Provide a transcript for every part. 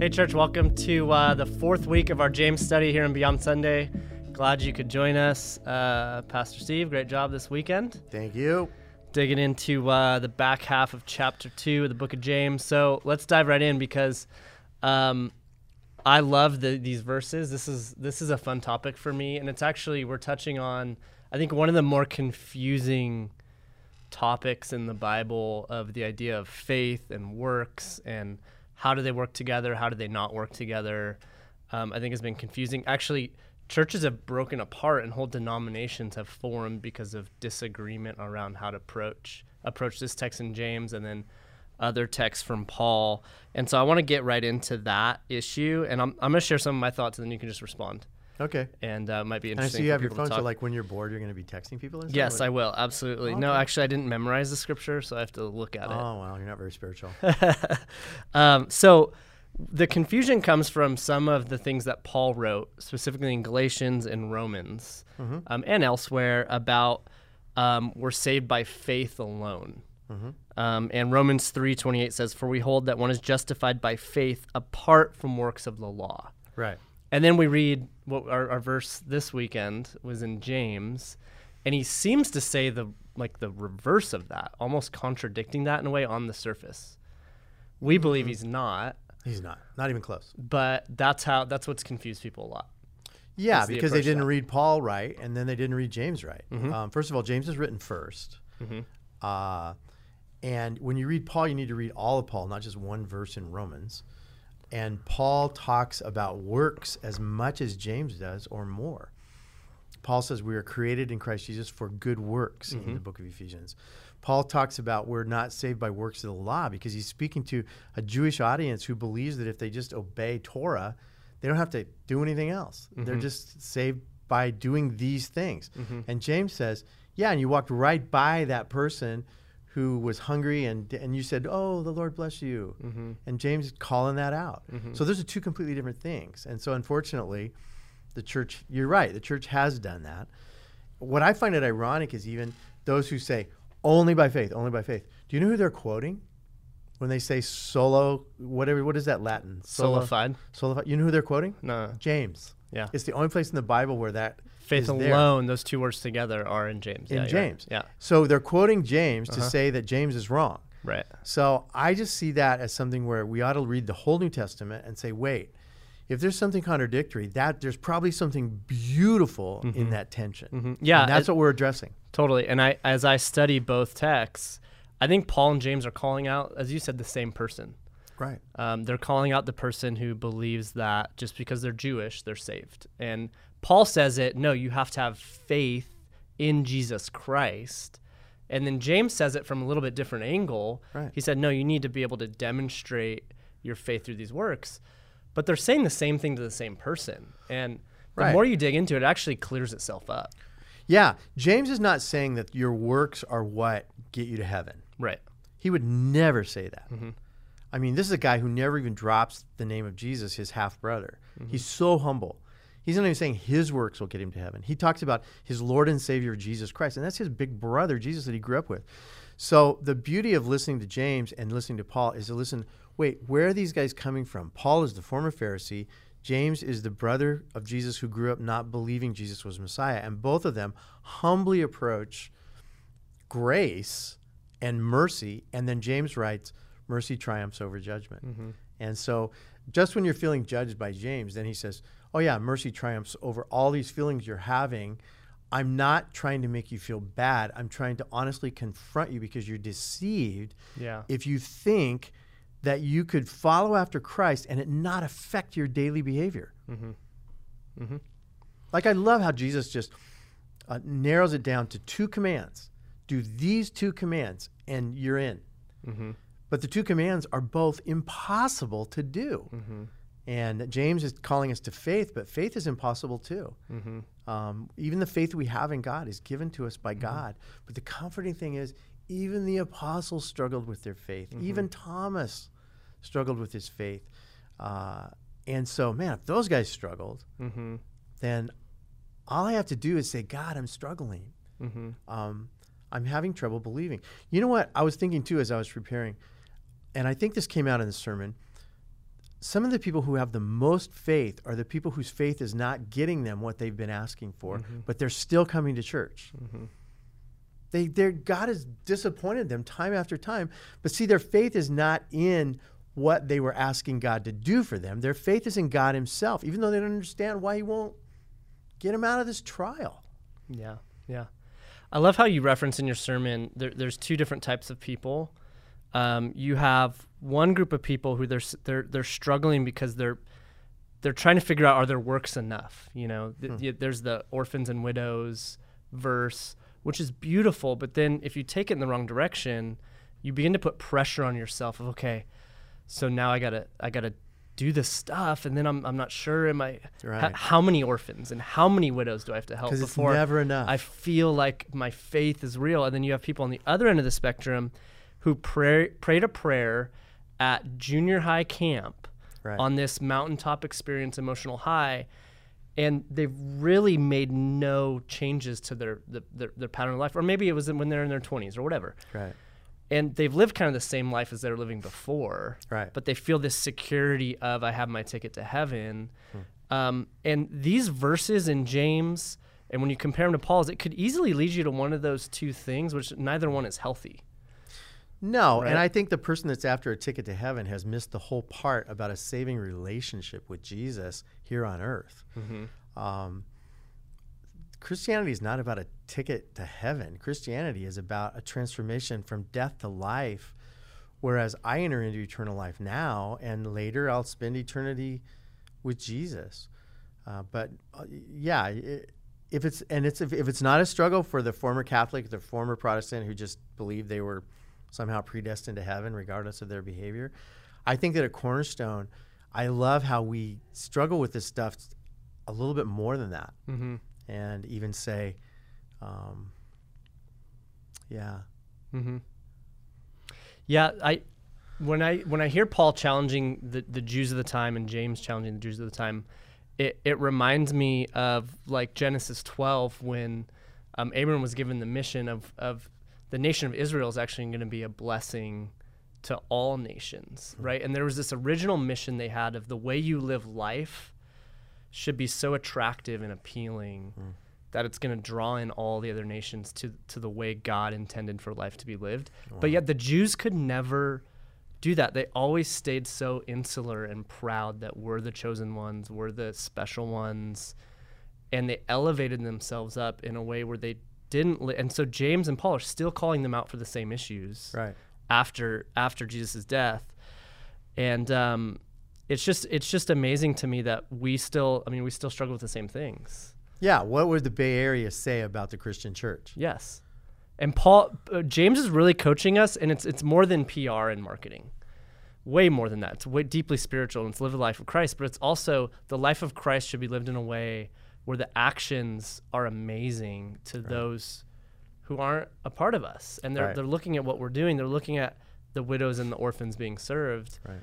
Hey, church, welcome to uh, the fourth week of our James study here in Beyond Sunday. Glad you could join us. Uh, Pastor Steve, great job this weekend. Thank you. Digging into uh, the back half of chapter two of the book of James. So let's dive right in because um, I love the, these verses. This is this is a fun topic for me, and it's actually we're touching on I think one of the more confusing topics in the Bible of the idea of faith and works and how do they work together? How do they not work together? Um, I think has been confusing. Actually, churches have broken apart and whole denominations have formed because of disagreement around how to approach approach this text in James and then other texts from Paul. And so I want to get right into that issue, and I'm I'm going to share some of my thoughts, and then you can just respond. Okay. And uh, might be interesting. And I see you have your phone, so like when you're bored, you're going to be texting people. And Yes. I will. Absolutely. No, actually, I didn't memorize the scripture, so I have to look at it. Oh well, you're not very spiritual. um, so the confusion comes from some of the things that Paul wrote, specifically in Galatians and Romans Mm-hmm. um, and elsewhere, about um, we're saved by faith alone. Mm-hmm. Um, and Romans three twenty eight says, "For we hold that one is justified by faith apart from works of the law." right. And then we read what our, our verse this weekend was in James, and he seems to say the like the reverse of that, almost contradicting that in a way on the surface. We believe he's not, He's not. Not even close. but that's how that's what's confused people a lot. Yeah, because they didn't read Paul right, and then they didn't read James right. Mm-hmm. Um, first of all, James is written 1st Uh, and when you read Paul, you need to read all of Paul, not just one verse in Romans. And Paul talks about works as much as James does, or more. Paul says we are created in Christ Jesus for good works in the mm-hmm. book of Ephesians. Paul talks about we're not saved by works of the law because he's speaking to a Jewish audience who believes that if they just obey Torah, they don't have to do anything else. They're mm-hmm. just saved by doing these things. Mm-hmm. And James says, yeah, and you walked right by that person who was hungry and and you said, "Oh, the Lord bless you," mm-hmm. and James is calling that out. Mm-hmm. So those are two completely different things. And so, unfortunately, the church. You're right. The church has done that. What I find it ironic is even those who say only by faith, only by faith. Do you know who they're quoting when they say solo? Whatever. What is that Latin? Solo- Solidified. Solidified. You know who they're quoting? No. James. Yeah. It's the only place in the Bible where that Faith is there. alone, those two words together are in James. in yeah. James. Yeah. So they're quoting James Uh-huh. to say that James is wrong. Right. So I just see that as something where we ought to read the whole New Testament and say, wait, if there's something contradictory, that there's probably something beautiful in that tension. Mm-hmm. Yeah, And that's it- what we're addressing. Totally. And I as I study both texts, I think Paul and James are calling out, as you said, the same person. Right. Um, they're calling out the person who believes that just because they're Jewish, they're saved. And Paul says it, no, you have to have faith in Jesus Christ. And then James says it from a little bit different angle. Right. He said, no, you need to be able to demonstrate your faith through these works. But they're saying the same thing to the same person. And the Right. more you dig into it, it actually clears itself up. Yeah. James is not saying that your works are what get you to heaven. Right. He would never say that. Mm-hmm. I mean, this is a guy who never even drops the name of Jesus, his half brother. Mm-hmm. He's so humble. He's not even saying his works will get him to heaven. He talks about his Lord and Savior Jesus Christ, and that's his big brother, Jesus, that he grew up with. So the beauty of listening to James and listening to Paul is to listen. Wait, where are these guys coming from? Paul is the former Pharisee. James is the brother of Jesus who grew up not believing Jesus was Messiah, and both of them humbly approach grace and mercy. And then James writes, mercy triumphs over judgment. And so just when you're feeling judged by James, then he says, oh, yeah, mercy triumphs over all these feelings you're having. I'm not trying to make you feel bad. I'm trying to honestly confront you because you're deceived Yeah. if you think that you could follow after Christ and it not affect your daily behavior. Mm-hmm. Mm-hmm. Like, I love how Jesus just uh, narrows it down to two commands do these two commands, and you're in. But the two commands are both impossible to do. And James is calling us to faith, but faith is impossible too. Um, even the faith we have in God is given to us by God. But the comforting thing is, even the apostles struggled with their faith. Even Thomas struggled with his faith. Uh, and so, man, if those guys struggled, Mm-hmm. then all I have to do is say, God, I'm struggling. Mm-hmm. Um, I'm having trouble believing. You know what? I was thinking too as I was preparing, and I think this came out in the sermon. some of the people who have the most faith are the people whose faith is not getting them what they've been asking for, Mm-hmm. but they're still coming to church. They, their God has disappointed them time after time, but see, their faith is not in what they were asking God to do for them. Their faith is in God Himself, even though they don't understand why He won't get them out of this trial. Yeah, yeah. I love how you reference in your sermon. There, there's two different types of people. Um, you have one group of people who they're they're they're struggling because they're they're trying to figure out are their works enough. You know, Th- y- there's the orphans and widows verse, which is beautiful, but then if you take it in the wrong direction, you begin to put pressure on yourself of okay, so now I gotta I gotta do this stuff, and then I'm I'm not sure am I Right. how many orphans and how many widows do I have to help 'Cause it's before never enough. I feel like my faith is real. And then you have people on the other end of the spectrum who pray prayed a prayer at junior high camp Right. on this mountaintop experience emotional high and they've really made no changes to their, the, their their pattern of life or maybe it was when they're in their 20s or whatever Right. and they've lived kind of the same life as they were living before Right. but they feel this security of i have my ticket to heaven um, and these verses in james and when you compare them to paul's it could easily lead you to one of those two things which neither one is healthy No, Right? and I think the person that's after a ticket to heaven has missed the whole part about a saving relationship with Jesus here on earth. Um, Christianity is not about a ticket to heaven. Christianity is about a transformation from death to life. Whereas I enter into eternal life now, and later I'll spend eternity with Jesus. Uh, but uh, yeah, i if it's and it's if, if it's not a struggle for the former Catholic, the former Protestant who just believed they were somehow predestined to heaven regardless of their behavior, I think that at Cornerstone, I love how we struggle with this stuff a little bit more than that, mm-hmm. and even say, um, yeah, Mm-hmm. Yeah, I when I when I hear Paul challenging the, the Jews of the time and James challenging the Jews of the time, it, it reminds me of like Genesis 12 when um, Abram was given the mission of of the nation of Israel is actually going to be a blessing to all nations, hmm. right? And there was this original mission they had of the way you live life should be so attractive and appealing hmm. that it's going to draw in all the other nations to to the way God intended for life to be lived. But yet the Jews could never do that. They always stayed so insular and proud that we're the chosen ones, we're the special ones, and they elevated themselves up in a way where they didn't. Li- and so James and Paul are still calling them out for the same issues right. after after Jesus' death, and um, it's just it's just amazing to me that we still. I mean, we still struggle with the same things. Yeah, what would the Bay Area say about the Christian church? Yes, and Paul uh, James is really coaching us, and it's it's more than PR and marketing. Way more than that. It's way deeply spiritual, and it's live the life of Christ. But it's also the life of Christ should be lived in a way where the actions are amazing to those who aren't a part of us, and they're Right. they're looking at what we're doing. They're looking at the widows and the orphans being served, Right.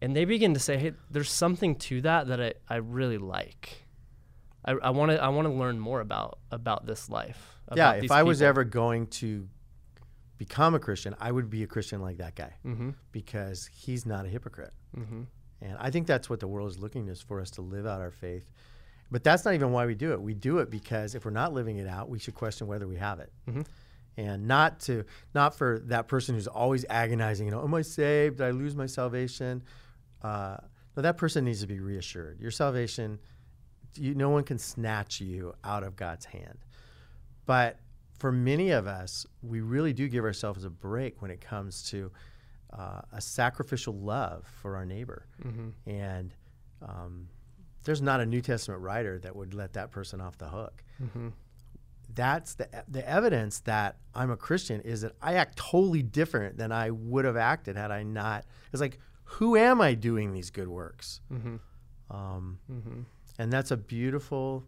and they begin to say, "Hey, there's something to that that I, I really like. I want to I want to learn more about about this life." Yeah, if I was ever going to become a Christian, I would be a Christian like that guy Mm-hmm. because he's not a hypocrite. Mm-hmm. And I think that's what the world is looking is for us to live out our faith. But that's not even why we do it. We do it because if we're not living it out, we should question whether we have it. Mhm. And not to not for that person who's always agonizing, you know, am I saved? Did I lose my salvation? Uh, no, that person needs to be reassured. Your salvation, you, no one can snatch you out of God's hand. But for many of us, we really do give ourselves a break when it comes to uh, a sacrificial love for our neighbor. Mm-hmm. And um, there's not a New Testament writer that would let that person off the hook. Mm-hmm. That's the, the evidence that I'm a Christian is that I act totally different than I would have acted had I not. It's like, who am I doing these good works? Mm-hmm. Um, Mm-hmm. and that's a beautiful,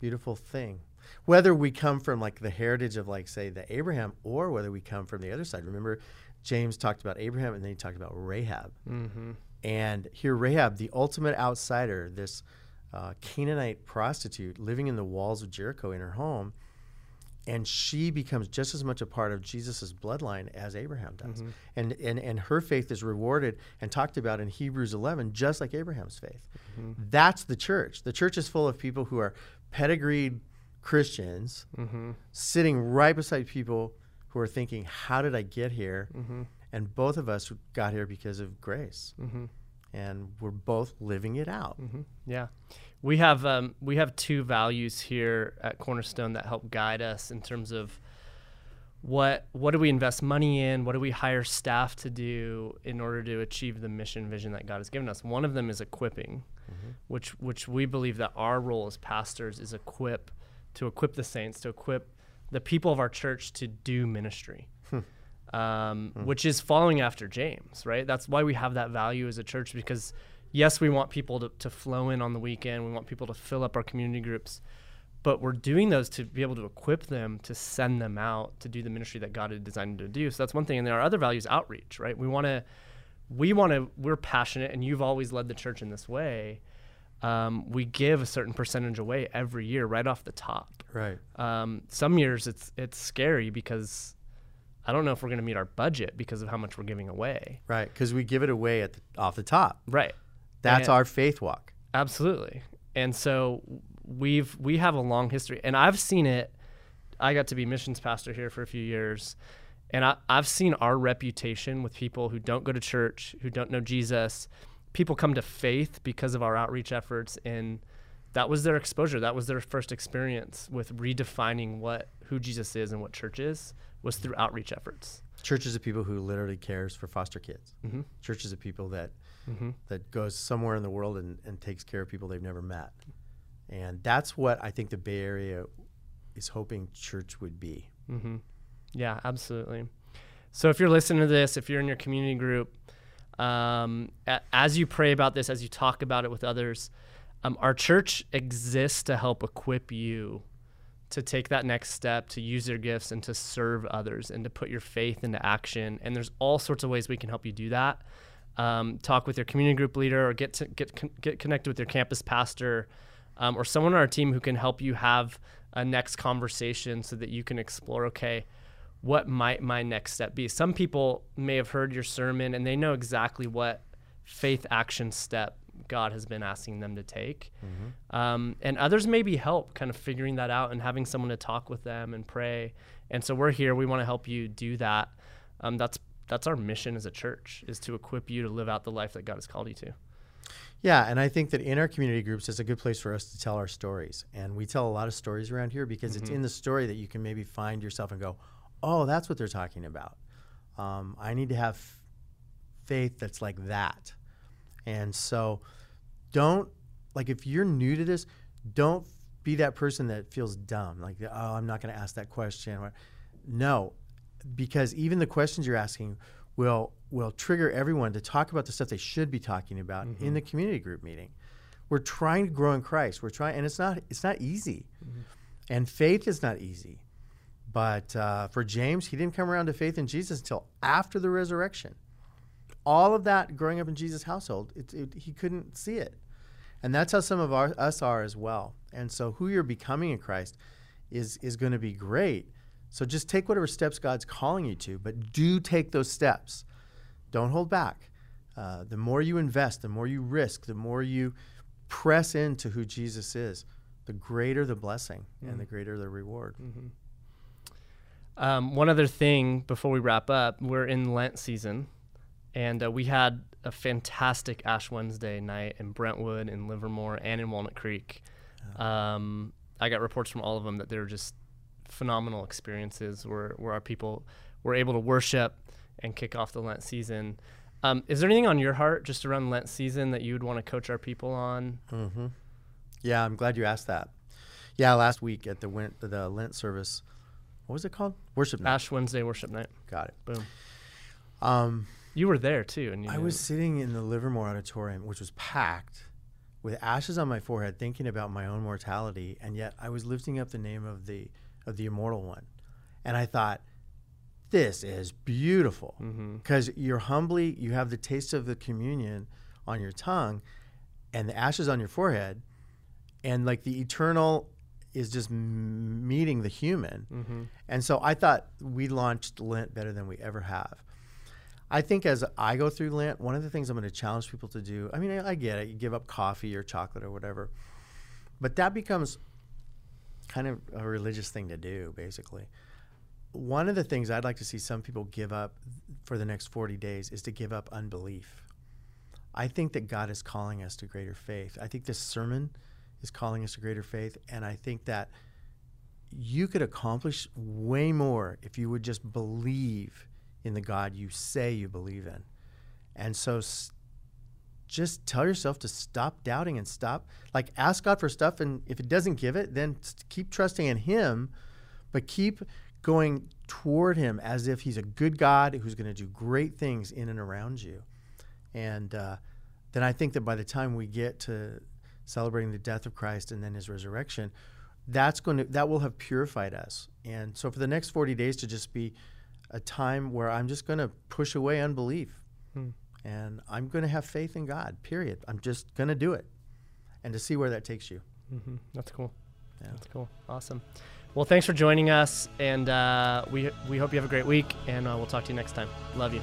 beautiful thing. Whether we come from like the heritage of like say the Abraham, or whether we come from the other side. Remember, James talked about Abraham, and then he talked about Rahab. Mm-hmm. And here, Rahab, the ultimate outsider, this uh, Canaanite prostitute living in the walls of Jericho in her home, and she becomes just as much a part of Jesus' bloodline as Abraham does. And, and, and her faith is rewarded and talked about in Hebrews 11, just like Abraham's faith. That's the church. The church is full of people who are pedigreed Christians sitting right beside people who are thinking, How did I get here? And both of us got here because of grace. Mm-hmm. And we're both living it out. Mm-hmm. Yeah, we have um, we have two values here at Cornerstone that help guide us in terms of what what do we invest money in, what do we hire staff to do in order to achieve the mission vision that God has given us. One of them is equipping, mm-hmm. which which we believe that our role as pastors is equip to equip the saints, to equip the people of our church to do ministry. Um, which is following after James, right? That's why we have that value as a church because yes, we want people to, to flow in on the weekend. We want people to fill up our community groups, but we're doing those to be able to equip them to send them out to do the ministry that God had designed them to do. So that's one thing. And then our other value is outreach, right? We want to, we want to, we're passionate, and you've always led the church in this way. Um, we give a certain percentage away every year, right off the top. Right. Um, some years it's it's scary because I don't know if we're going to meet our budget because of how much we're giving away. Right. Because we give it away at the, off the top. Right. That's And- our faith walk. Absolutely. And so we've we have a long history and I've seen it I got to be missions pastor here for a few years and I, I've seen our reputation with people who don't go to church, who don't know Jesus. People come to faith because of our outreach efforts and that was their exposure. That was their first experience with redefining what who Jesus is and what church is was through outreach efforts. Churches of people who literally cares for foster kids. Mm-hmm. Churches of people that that goes somewhere in the world and, and takes care of people they've never met. And that's what I think the Bay Area is hoping church would be. Mm-hmm. Yeah, absolutely. So if you're listening to this, if you're in your community group, um, a- as you pray about this, as you talk about it with others, um, our church exists to help equip you to take that next step, to use your gifts and to serve others and to put your faith into action. And there's all sorts of ways we can help you do that. Um, talk with your community group leader or get to, get get connected with your campus pastor um, or someone on our team who can help you have a next conversation so that you can explore okay what might my next step be some people may have heard your sermon and they know exactly what faith action step god has been asking them to take. Um, and others maybe help kind of figuring that out and having someone to talk with them and pray. And so we're here. We want to help you do that. Um, that's that's our mission as a church is to equip you to live out the life that god has called you to. Yeah, and I think that in our community groups, it's a good place for us to tell our stories. And we tell a lot of stories around here because it's in the story that you can maybe find yourself and go, oh, that's what they're talking about. Um, I need to have faith that's like that. And so don't, like, if you're new to this, don't be that person that feels dumb. Like, oh, I'm not going to ask that question. No, because even the questions you're asking will will trigger everyone to talk about the stuff they should be talking about in the community group meeting. We're trying to grow in Christ. We're trying, and it's not it's not easy, and faith is not easy. But uh, for James, he didn't come around to faith in Jesus until after the resurrection. All of that growing up in Jesus' household, it, it, he couldn't see it, and that's how some of our, us are as well. And so, who you're becoming in Christ is is going to be great. So just take whatever steps God's calling you to, but do take those steps. Don't hold back. Uh, the more you invest, the more you risk, the more you press into who Jesus is, the greater the blessing and the greater the reward. Um, one other thing before we wrap up, we're in Lent season, and uh, we had a fantastic Ash Wednesday night in Brentwood, in Livermore, and in Walnut Creek. Um, I got reports from all of them that they were just phenomenal experiences where, where our people were able to worship and kick off the Lent season. Um, is there anything on your heart just around Lent season that you would want to coach our people on? Mm-hmm. Yeah, I'm glad you asked that. Yeah, last week at the Went, the Lent service, what was it called? Worship night. Ash Wednesday worship night. Got it. Boom. Um, You were there too, and you I knew- was sitting in the Livermore Auditorium, which was packed, with ashes on my forehead, thinking about my own mortality, and yet I was lifting up the name of the of the immortal one, and I thought, this is beautiful, because you're humbly, you have the taste of the communion on your tongue, and the ashes on your forehead, and like the eternal is just m- meeting the human. Mm-hmm. And so I thought we launched Lent better than we ever have. I think as I go through Lent, one of the things I'm going to challenge people to do, I mean, I, I get it, you give up coffee or chocolate or whatever, but that becomes kind of a religious thing to do, basically. One of the things I'd like to see some people give up for the next 40 days is to give up unbelief. I think that God is calling us to greater faith. I think this sermon is calling us to greater faith, and I think that you could accomplish way more if you would just believe in the God you say you believe in. And so s- just tell yourself to stop doubting and stop like ask God for stuff and if it doesn't give it, then keep trusting in him, but keep going toward him as if he's a good God who's going to do great things in and around you. And uh, then I think that by the time we get to celebrating the death of Christ and then his resurrection, that's going to that will have purified us. And so for the next 40 days to just be a time where I'm just going to push away unbelief. Hmm. And I'm going to have faith in God. Period. I'm just going to do it. And to see where that takes you. Mm-hmm. That's cool. Yeah. That's cool. Awesome. Well, thanks for joining us, and uh, we we hope you have a great week, and uh, we'll talk to you next time. Love you.